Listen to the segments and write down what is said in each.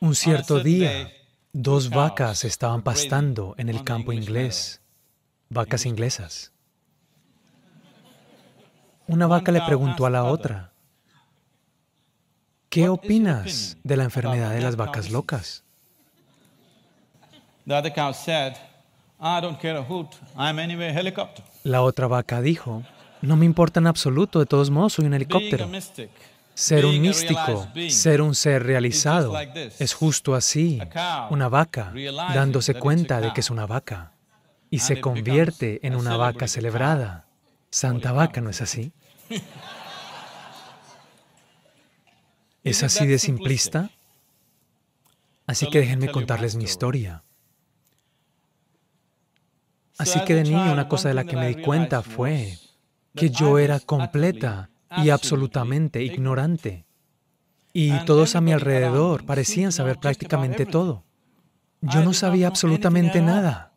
Un cierto día, dos vacas estaban pastando en el campo inglés, vacas inglesas. Una vaca le preguntó a la otra, ¿qué opinas de la enfermedad de las vacas locas? La otra vaca dijo, no me importa en absoluto, de todos modos soy un helicóptero. Ser un místico, ser un ser realizado, es justo así. Una vaca dándose cuenta de que es una vaca y se convierte en una vaca celebrada. Santa vaca, ¿no es así? ¿Es así de simplista? Así que déjenme contarles mi historia. Así que de niño una cosa de la que me di cuenta fue que yo era completa y absolutamente ignorante. Y todos a mi alrededor parecían saber prácticamente todo. Yo no sabía absolutamente nada.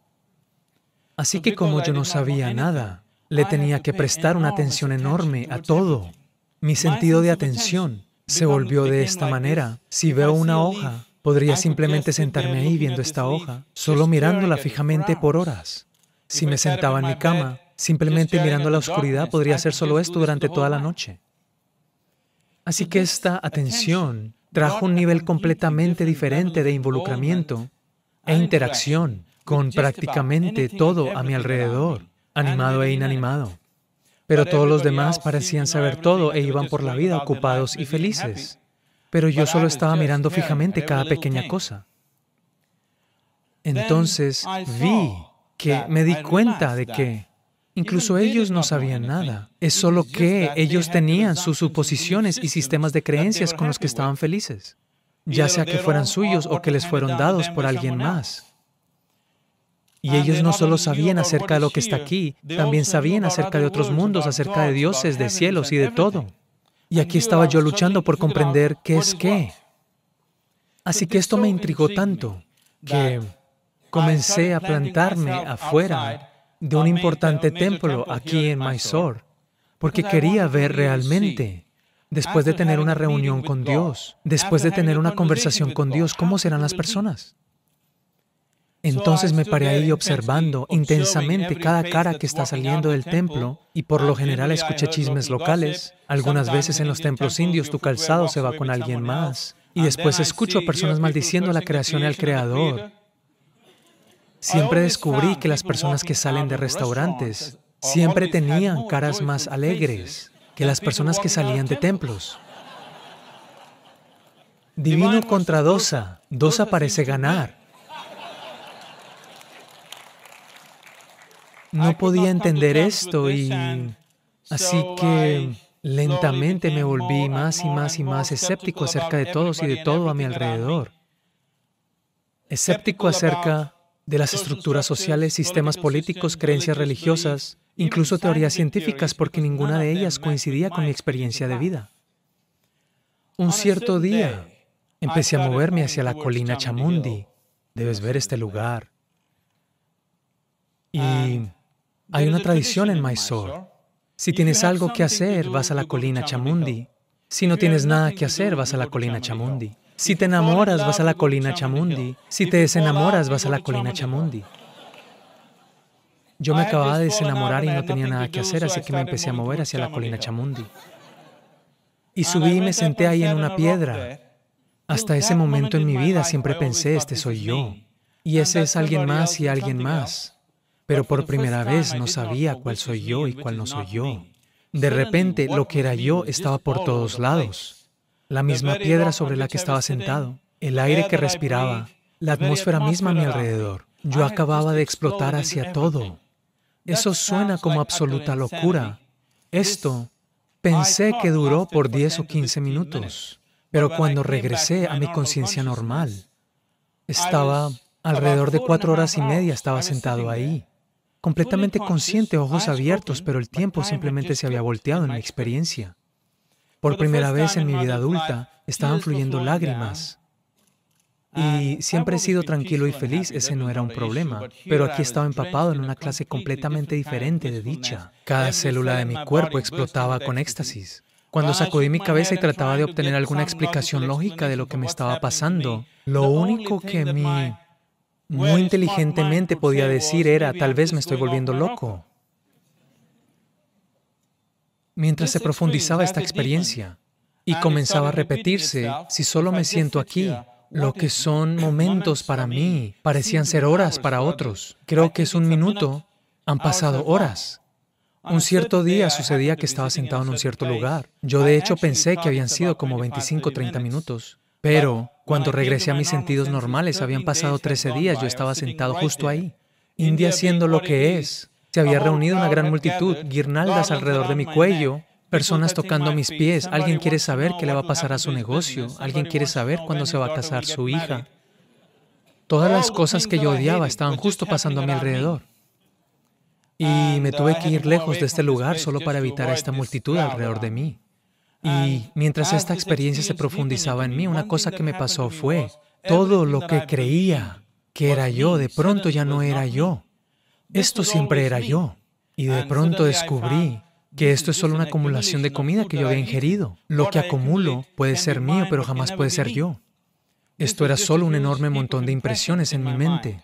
Así que como yo no sabía nada, le tenía que prestar una atención enorme a todo. Mi sentido de atención se volvió de esta manera. Si veo una hoja, podría simplemente sentarme ahí viendo esta hoja, solo mirándola fijamente por horas. Si me sentaba en mi cama, Simplemente mirando la oscuridad podría hacer solo esto durante toda la noche. Así que esta atención trajo un nivel completamente diferente de involucramiento e interacción con prácticamente todo a mi alrededor, animado e inanimado. Pero todos los demás parecían saber todo e iban por la vida ocupados y felices. Pero yo solo estaba mirando fijamente cada pequeña cosa. Entonces vi que me di cuenta de que Incluso ellos no sabían nada. Es solo que ellos tenían sus suposiciones y sistemas de creencias con los que estaban felices, ya sea que fueran suyos o que les fueron dados por alguien más. Y ellos no solo sabían acerca de lo que está aquí, también sabían acerca de otros mundos, acerca de dioses, de cielos y de todo. Y aquí estaba yo luchando por comprender qué es qué. Así que esto me intrigó tanto que comencé a plantarme afuera de un importante templo aquí en Mysore, porque quería ver realmente, después de tener una reunión con Dios, después de tener una conversación con Dios, cómo serán las personas. Entonces me paré ahí observando intensamente cada cara que está saliendo del templo y por lo general escuché chismes locales. Algunas veces en los templos indios tu calzado se va con alguien más. Y después escucho a personas maldiciendo la creación y al Creador Siempre descubrí que las personas que salen de restaurantes siempre tenían caras más alegres que las personas que salían de templos. Divino contra Dosa, Dosa parece ganar. No podía entender esto y así que lentamente me volví más y más y más escéptico acerca de todos y de todo a mi alrededor. Escéptico acerca de las estructuras sociales, sistemas políticos, creencias religiosas, incluso teorías científicas, porque ninguna de ellas coincidía con mi experiencia de vida. Un cierto día empecé a moverme hacia la colina Chamundi. Debes ver este lugar. Y hay una tradición en Mysore. Si tienes algo que hacer, vas a la colina Chamundi. Si no tienes nada que hacer, vas a la colina Chamundi. Si te enamoras, vas a la colina Chamundi. Si te desenamoras, vas a la colina Chamundi. Yo me acababa de desenamorar y no tenía nada que hacer, así que me empecé a mover hacia la colina Chamundi. Y subí y me senté ahí en una piedra. Hasta ese momento en mi vida siempre pensé, este soy yo. Y ese es alguien más y alguien más. Pero por primera vez no sabía cuál soy yo y cuál no soy yo. De repente, lo que era yo estaba por todos lados la misma piedra sobre la que estaba sentado, el aire que respiraba, la atmósfera misma a mi alrededor. Yo acababa de explotar hacia todo. Eso suena como absoluta locura. Esto pensé que duró por 10 o 15 minutos, pero cuando regresé a mi conciencia normal, estaba alrededor de cuatro horas y media, estaba sentado ahí, completamente consciente, ojos abiertos, pero el tiempo simplemente se había volteado en mi experiencia. Por primera vez en mi vida adulta estaban fluyendo lágrimas. Y siempre he sido tranquilo y feliz, ese no era un problema. Pero aquí estaba empapado en una clase completamente diferente de dicha. Cada célula de mi cuerpo explotaba con éxtasis. Cuando sacudí mi cabeza y trataba de obtener alguna explicación lógica de lo que me estaba pasando, lo único que mi muy inteligentemente podía decir era, tal vez me estoy volviendo loco. Mientras se profundizaba esta experiencia y comenzaba a repetirse, si solo me siento aquí, lo que son momentos para mí parecían ser horas para otros. Creo que es un minuto, han pasado horas. Un cierto día sucedía que estaba sentado en un cierto lugar. Yo de hecho pensé que habían sido como 25 o 30 minutos. Pero cuando regresé a mis sentidos normales, habían pasado 13 días, yo estaba sentado justo ahí. India siendo lo que es, se había reunido una gran multitud, guirnaldas alrededor de mi cuello, personas tocando mis pies. Alguien quiere saber qué le va a pasar a su negocio. Alguien quiere saber cuándo se va a casar su hija. Todas las cosas que yo odiaba estaban justo pasando a mi alrededor. Y me tuve que ir lejos de este lugar solo para evitar a esta multitud alrededor de mí. Y mientras esta experiencia se profundizaba en mí, una cosa que me pasó fue, todo lo que creía que era yo, de pronto ya no era yo. Esto siempre era yo. Y de pronto descubrí que esto es solo una acumulación de comida que yo había ingerido. Lo que acumulo puede ser mío, pero jamás puede ser yo. Esto era solo un enorme montón de impresiones en mi mente.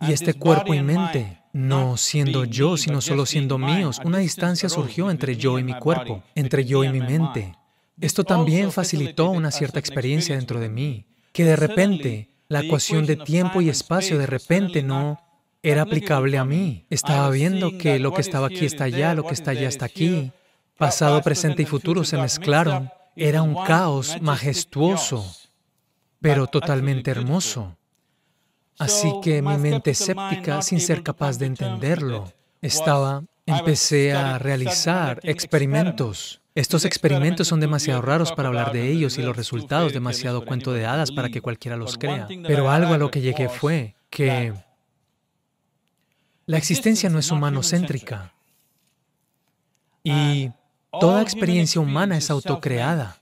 Y este cuerpo y mente, no siendo yo, sino solo siendo míos, una distancia surgió entre yo y mi cuerpo, entre yo y mi mente. Esto también facilitó una cierta experiencia dentro de mí, que de repente la ecuación de tiempo y espacio de repente no era aplicable a mí. Estaba viendo que lo que estaba aquí está allá, lo que está allá está aquí. Pasado, presente y futuro se mezclaron. Era un caos majestuoso, pero totalmente hermoso. Así que mi mente escéptica, sin ser capaz de entenderlo, estaba, empecé a realizar experimentos. Estos experimentos son demasiado raros para hablar de ellos y los resultados demasiado cuento de hadas para que cualquiera los crea. Pero algo a lo que llegué fue que la existencia no es humanocéntrica y toda experiencia humana es autocreada.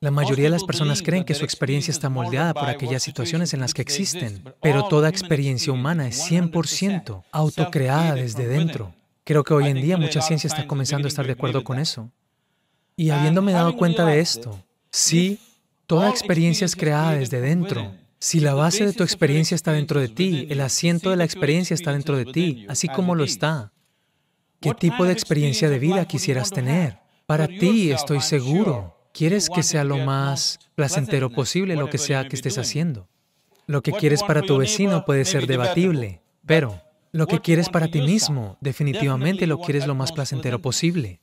La mayoría de las personas creen que su experiencia está moldeada por aquellas situaciones en las que existen, pero toda experiencia humana es 100% autocreada desde dentro. Creo que hoy en día mucha ciencia está comenzando a estar de acuerdo con eso. Y habiéndome dado cuenta de esto, sí, toda experiencia es creada desde dentro, si la base de tu experiencia está dentro de ti, el asiento de la experiencia está dentro de ti, así como lo está. ¿Qué tipo de experiencia de vida quisieras tener? Para ti, estoy seguro, quieres que sea lo más placentero posible lo que sea que estés haciendo. Lo que quieres para tu vecino puede ser debatible, pero lo que quieres para ti mismo, definitivamente lo quieres lo más placentero posible.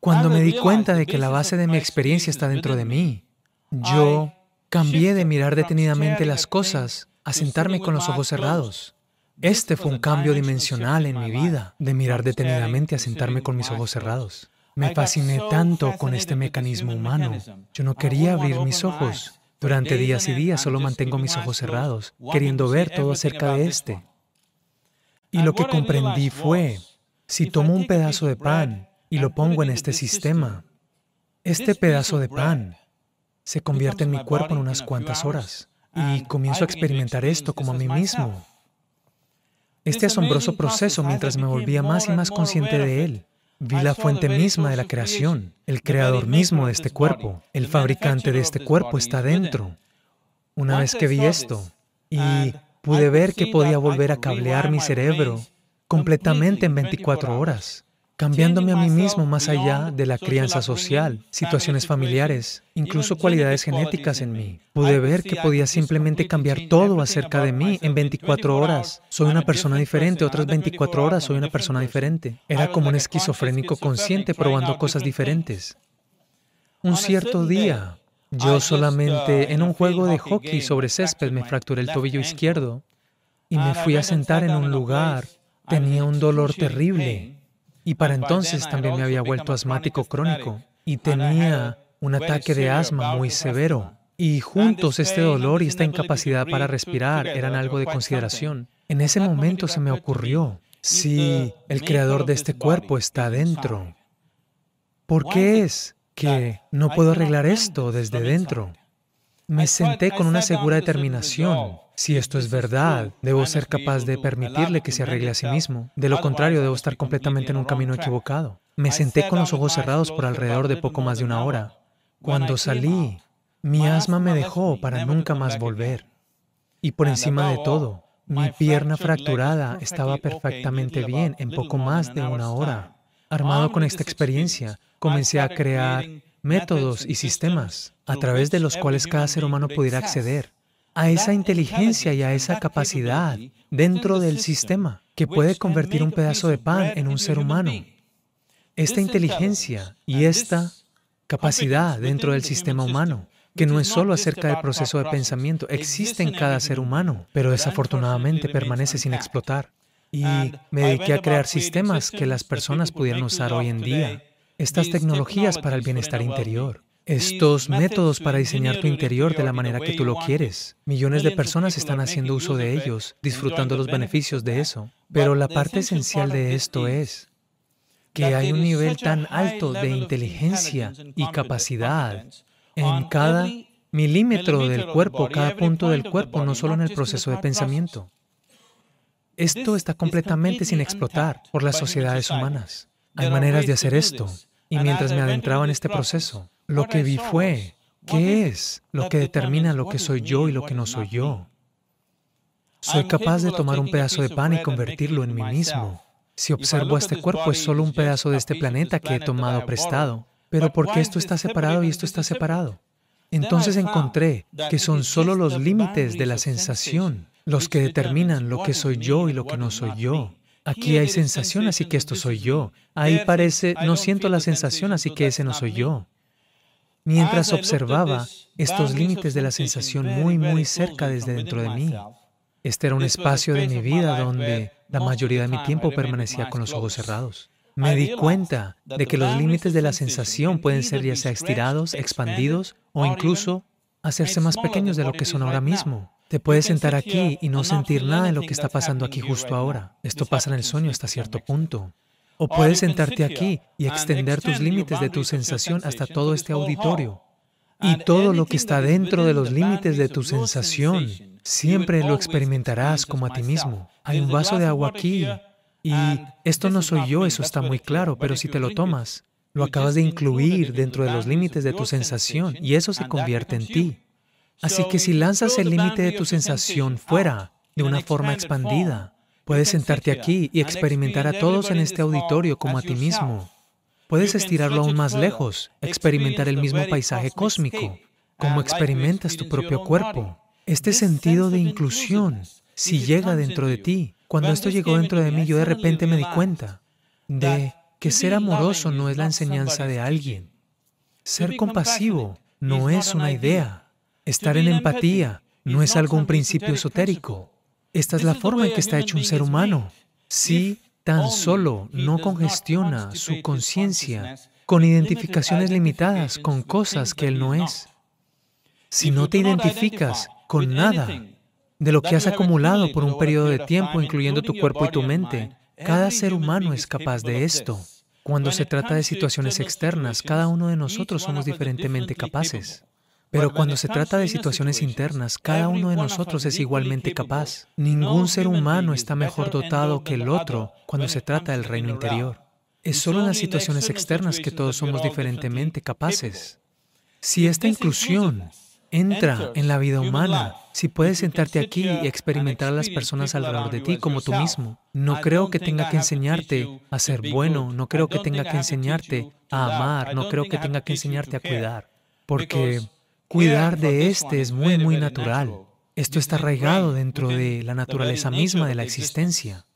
Cuando me di cuenta de que la base de mi experiencia está dentro de mí, yo Cambié de mirar detenidamente las cosas a sentarme con los ojos cerrados. Este fue un cambio dimensional en mi vida, de mirar detenidamente a sentarme con mis ojos cerrados. Me fasciné tanto con este mecanismo humano. Yo no quería abrir mis ojos. Durante días y días solo mantengo mis ojos cerrados, queriendo ver todo acerca de este. Y lo que comprendí fue, si tomo un pedazo de pan y lo pongo en este sistema, este pedazo de pan se convierte en mi cuerpo en unas cuantas horas y comienzo a experimentar esto como a mí mismo. Este asombroso proceso mientras me volvía más y más consciente de él. Vi la fuente misma de la creación, el creador mismo de este cuerpo, el fabricante de este cuerpo está dentro. Una vez que vi esto y pude ver que podía volver a cablear mi cerebro completamente en 24 horas, cambiándome a mí mismo más allá de la crianza social, situaciones familiares, incluso cualidades genéticas en mí. Pude ver que podía simplemente cambiar todo acerca de mí en 24 horas. Soy una persona diferente, otras 24 horas soy una persona diferente. Era como un esquizofrénico consciente probando cosas diferentes. Un cierto día, yo solamente en un juego de hockey sobre césped me fracturé el tobillo izquierdo y me fui a sentar en un lugar. Tenía un dolor terrible y para entonces también me había vuelto asmático crónico y tenía un ataque de asma muy severo. Y juntos este dolor y esta incapacidad para respirar eran algo de consideración. En ese momento se me ocurrió, si el creador de este cuerpo está dentro, ¿por qué es que no puedo arreglar esto desde dentro? Me. Senté con una segura determinación. Si esto es verdad, debo ser capaz de permitirle que se arregle a sí mismo. De lo contrario, debo estar completamente en un camino equivocado. Me senté con los ojos cerrados por alrededor de poco más de una hora. Cuando salí, mi asma me dejó para nunca más volver. Y por encima de todo, mi pierna fracturada estaba perfectamente bien en poco más de una hora. Armado con esta experiencia, comencé a crear métodos y sistemas a través de los cuales cada ser humano pudiera acceder a esa inteligencia y a esa capacidad dentro del sistema que puede convertir un pedazo de pan en un ser humano. Esta inteligencia y esta capacidad dentro del sistema humano, que no es solo acerca del proceso de pensamiento, existe en cada ser humano, pero desafortunadamente permanece sin explotar. Y me dediqué a crear sistemas que las personas pudieran usar hoy en día, estas tecnologías para el bienestar interior estos métodos para diseñar tu interior de la manera que tú lo quieres. Millones de personas están haciendo uso de ellos, disfrutando los beneficios de eso. Pero la parte esencial de esto es que hay un nivel tan alto de inteligencia y capacidad en cada milímetro del cuerpo, cada punto del cuerpo, no solo en el proceso de pensamiento. Esto está completamente sin explotar por las sociedades humanas. Hay maneras de hacer esto. Y mientras me adentraba en este proceso, lo que vi fue, ¿qué es lo que determina lo que soy yo y lo que no soy yo? Soy capaz de tomar un pedazo de pan y convertirlo en mí mismo. Si observo este cuerpo, es solo un pedazo de este planeta que he tomado prestado. Pero ¿por qué esto está separado y esto está separado? Entonces encontré que son solo los límites de la sensación los que determinan lo que soy yo y lo que no soy yo. Aquí hay sensación, así que esto soy yo. Ahí parece, no siento la sensación, así que ese no soy yo. Mientras observaba estos límites de la sensación muy, muy cerca desde dentro de mí, este era un espacio de mi vida donde la mayoría de mi tiempo permanecía con los ojos cerrados. Me di cuenta de que los límites de la sensación pueden ser ya sea estirados, expandidos o incluso hacerse más pequeños de lo que son ahora mismo. Te puedes sentar aquí y no sentir nada de lo que está pasando aquí justo ahora. Esto pasa en el sueño hasta cierto punto. O puedes sentarte aquí y extender tus límites de tu sensación hasta todo este auditorio. Y todo lo que está dentro de los límites de tu sensación, siempre lo experimentarás como a ti mismo. Hay un vaso de agua aquí y esto no soy yo, eso está muy claro, pero si te lo tomas, lo acabas de incluir dentro de los límites de tu sensación y eso se convierte en ti. Así que si lanzas el límite de tu sensación fuera de una forma expandida, puedes sentarte aquí y experimentar a todos en este auditorio como a ti mismo. Puedes estirarlo aún más lejos, experimentar el mismo paisaje cósmico, como experimentas tu propio cuerpo. Este sentido de inclusión, si llega dentro de ti, cuando esto llegó dentro de mí, yo de repente me di cuenta de que ser amoroso no es la enseñanza de alguien. Ser compasivo no es una idea. Estar en empatía no es algún principio esotérico. Esta es la forma en que está hecho un ser humano. Si tan solo no congestiona su conciencia con identificaciones limitadas con cosas que él no es. Si no te identificas con nada de lo que has acumulado por un periodo de tiempo, incluyendo tu cuerpo y tu mente, cada ser humano es capaz de esto. Cuando se trata de situaciones externas, cada uno de nosotros somos diferentemente capaces. Pero cuando se trata de situaciones internas, cada uno de nosotros es igualmente capaz. Ningún ser humano está mejor dotado que el otro cuando se trata del reino interior. Es solo en las situaciones externas que todos somos diferentemente capaces. Si esta inclusión entra en la vida humana, si puedes sentarte aquí y experimentar a las personas alrededor de ti como tú mismo, no creo que tenga que enseñarte a ser bueno, no creo que tenga que enseñarte a amar, no creo que tenga que enseñarte a cuidar, porque Cuidar de este es muy, muy natural. Esto está arraigado dentro de la naturaleza misma de la existencia.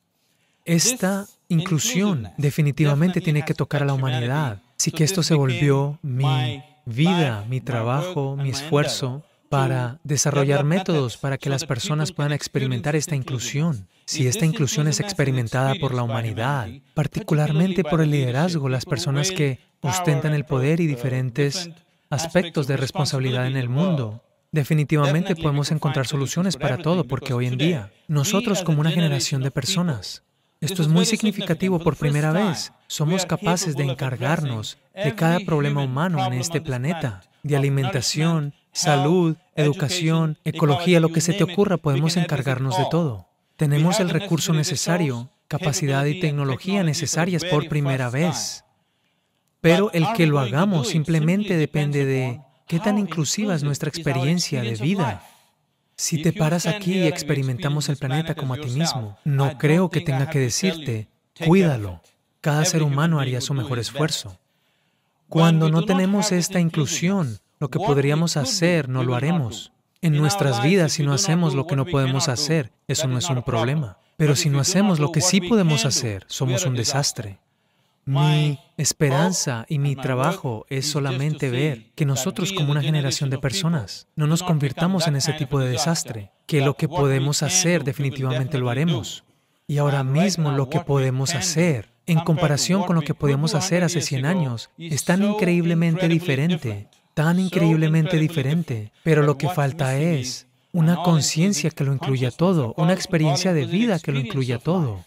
Esta inclusión definitivamente tiene que tocar a la humanidad. Así que esto se volvió mi vida, mi trabajo, mi esfuerzo para desarrollar métodos para que las personas puedan experimentar esta inclusión. Si esta inclusión es experimentada por la humanidad, particularmente por el liderazgo, las personas que ostentan el poder y diferentes aspectos de responsabilidad en el mundo. Definitivamente podemos encontrar soluciones para todo porque hoy en día, nosotros como una generación de personas, esto es muy significativo por primera vez, somos capaces de encargarnos de cada problema humano en este planeta, de alimentación, salud, educación, ecología, lo que se te ocurra, podemos encargarnos de todo. Tenemos el recurso necesario, capacidad y tecnología necesarias por primera vez Pero el que lo hagamos simplemente depende de qué tan inclusiva es nuestra experiencia de vida. Si te paras aquí y experimentamos el planeta como a ti mismo, no creo que tenga que decirte, cuídalo. Cada ser humano haría su mejor esfuerzo. Cuando no tenemos esta inclusión, lo que podríamos hacer no lo haremos. En nuestras vidas, si no hacemos lo que no podemos hacer, eso no es un problema. Pero si no hacemos lo que sí podemos hacer, somos un desastre. Mi esperanza y mi trabajo es solamente ver que nosotros como una generación de personas no nos convirtamos en ese tipo de desastre, que lo que podemos hacer definitivamente lo haremos. Y ahora mismo lo que podemos hacer en comparación con lo que podíamos hacer hace 100 años es tan increíblemente diferente, tan increíblemente diferente, pero lo que falta es una conciencia que lo incluya todo, una experiencia de vida que lo incluya todo.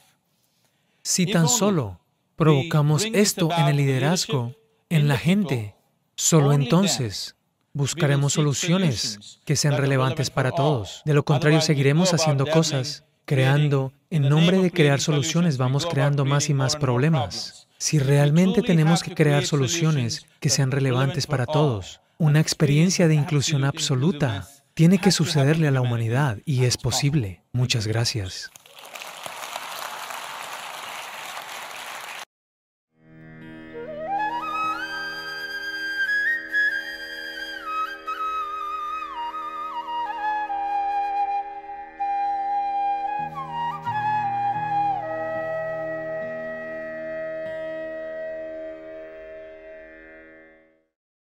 Si tan solo provocamos esto en el liderazgo, en la gente, solo entonces buscaremos soluciones que sean relevantes para todos. De lo contrario, seguiremos haciendo cosas, creando, en nombre de crear soluciones, vamos creando más y más problemas. Si realmente tenemos que crear soluciones que sean relevantes para todos, una experiencia de inclusión absoluta tiene que sucederle a la humanidad y es posible. Muchas gracias.